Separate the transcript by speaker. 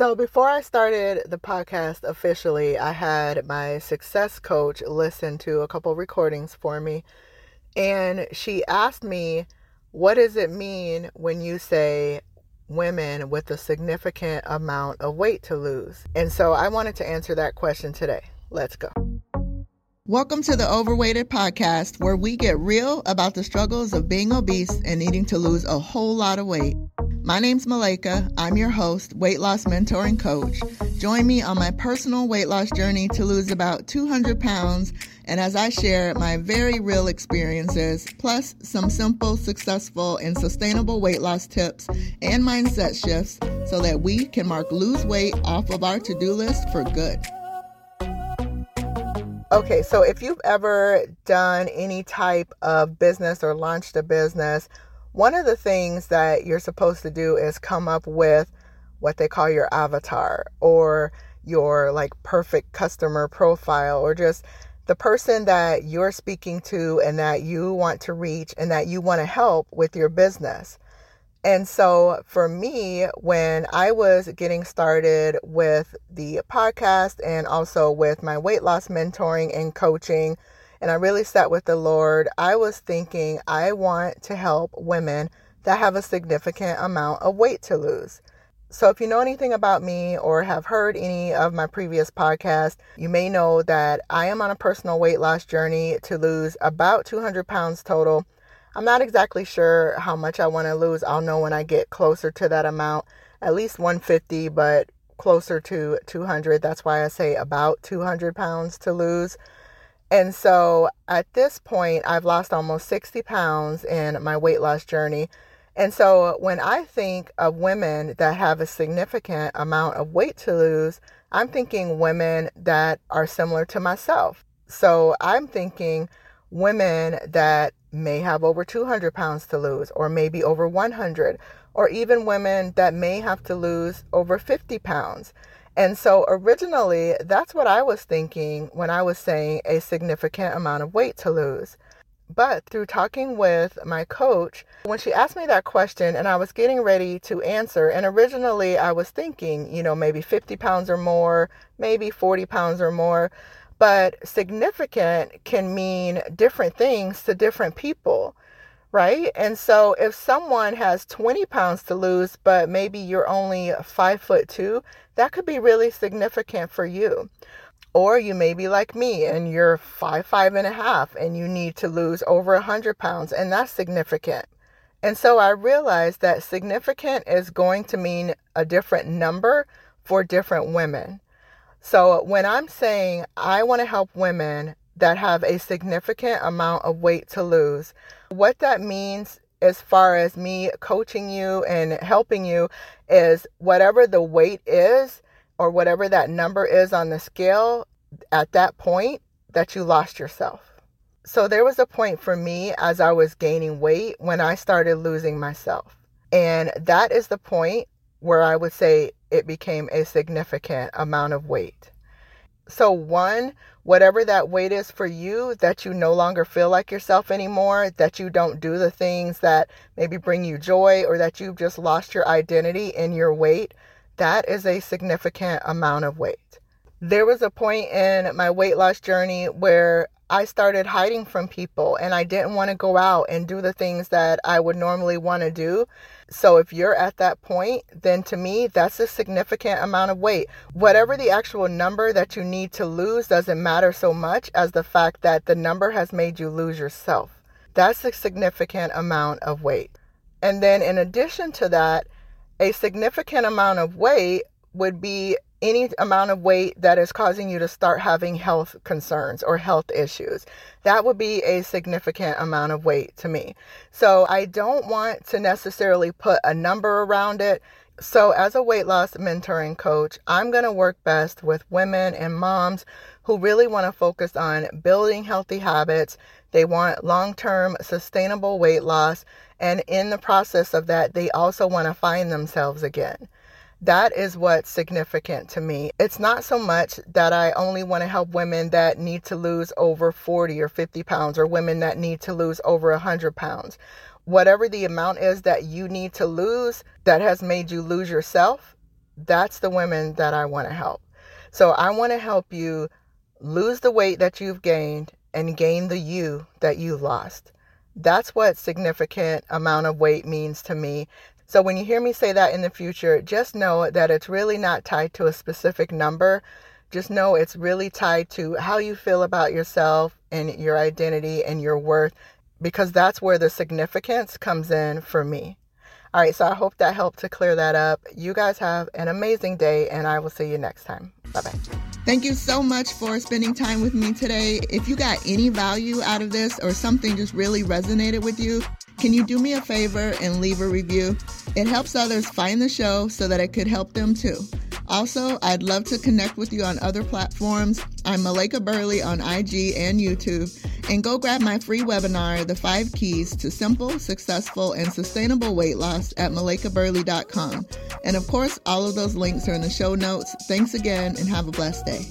Speaker 1: So, before I started the podcast officially, I had my success coach listen to a couple recordings for me. And she asked me, What does it mean when you say women with a significant amount of weight to lose? And so I wanted to answer that question today. Let's go. Welcome to the Overweighted Podcast, where we get real about the struggles of being obese and needing to lose a whole lot of weight. My name's Malaika. I'm your host, weight loss mentor and coach. Join me on my personal weight loss journey to lose about 200 pounds, and as I share my very real experiences, plus some simple, successful, and sustainable weight loss tips and mindset shifts so that we can mark lose weight off of our to do list for good. Okay, so if you've ever done any type of business or launched a business, one of the things that you're supposed to do is come up with what they call your avatar or your like perfect customer profile or just the person that you're speaking to and that you want to reach and that you want to help with your business. And so for me, when I was getting started with the podcast and also with my weight loss mentoring and coaching, and I really sat with the Lord, I was thinking, I want to help women that have a significant amount of weight to lose. So, if you know anything about me or have heard any of my previous podcasts, you may know that I am on a personal weight loss journey to lose about 200 pounds total. I'm not exactly sure how much I want to lose. I'll know when I get closer to that amount, at least 150, but closer to 200. That's why I say about 200 pounds to lose. And so at this point, I've lost almost 60 pounds in my weight loss journey. And so when I think of women that have a significant amount of weight to lose, I'm thinking women that are similar to myself. So I'm thinking women that may have over 200 pounds to lose, or maybe over 100, or even women that may have to lose over 50 pounds. And so originally, that's what I was thinking when I was saying a significant amount of weight to lose. But through talking with my coach, when she asked me that question and I was getting ready to answer, and originally I was thinking, you know, maybe 50 pounds or more, maybe 40 pounds or more, but significant can mean different things to different people right? And so if someone has 20 pounds to lose, but maybe you're only five foot two, that could be really significant for you. Or you may be like me and you're five, five and a half, and you need to lose over a hundred pounds, and that's significant. And so I realized that significant is going to mean a different number for different women. So when I'm saying I want to help women that have a significant amount of weight to lose, what that means as far as me coaching you and helping you is whatever the weight is or whatever that number is on the scale at that point that you lost yourself. So there was a point for me as I was gaining weight when I started losing myself. And that is the point where I would say it became a significant amount of weight. So, one, whatever that weight is for you, that you no longer feel like yourself anymore, that you don't do the things that maybe bring you joy, or that you've just lost your identity in your weight, that is a significant amount of weight. There was a point in my weight loss journey where I started hiding from people and I didn't want to go out and do the things that I would normally want to do. So if you're at that point, then to me, that's a significant amount of weight. Whatever the actual number that you need to lose doesn't matter so much as the fact that the number has made you lose yourself. That's a significant amount of weight. And then in addition to that, a significant amount of weight would be any amount of weight that is causing you to start having health concerns or health issues. That would be a significant amount of weight to me. So I don't want to necessarily put a number around it. So, as a weight loss mentoring coach, I'm going to work best with women and moms who really want to focus on building healthy habits. They want long term sustainable weight loss. And in the process of that, they also want to find themselves again. That is what's significant to me. It's not so much that I only want to help women that need to lose over 40 or 50 pounds or women that need to lose over 100 pounds. Whatever the amount is that you need to lose that has made you lose yourself, That's the women that I want to help. So I want to help you lose the weight that you've gained and gain the you that you lost. That's what significant amount of weight means to me. So when you hear me say that in the future, just know that it's really not tied to a specific number. Just know it's really tied to how you feel about yourself and your identity and your worth because that's where the significance comes in for me. All right, so I hope that helped to clear that up. You guys have an amazing day, and I will see you next time. Bye bye.
Speaker 2: Thank you so much for spending time with me today. If you got any value out of this or something just really resonated with you, can you do me a favor and leave a review? It helps others find the show so that it could help them too. Also, I'd love to connect with you on other platforms. I'm Malaika Burley on IG and YouTube. And go grab my free webinar, The Five Keys to Simple, Successful, and Sustainable Weight Loss at malaikaburley.com. And of course, all of those links are in the show notes. Thanks again and have a blessed day.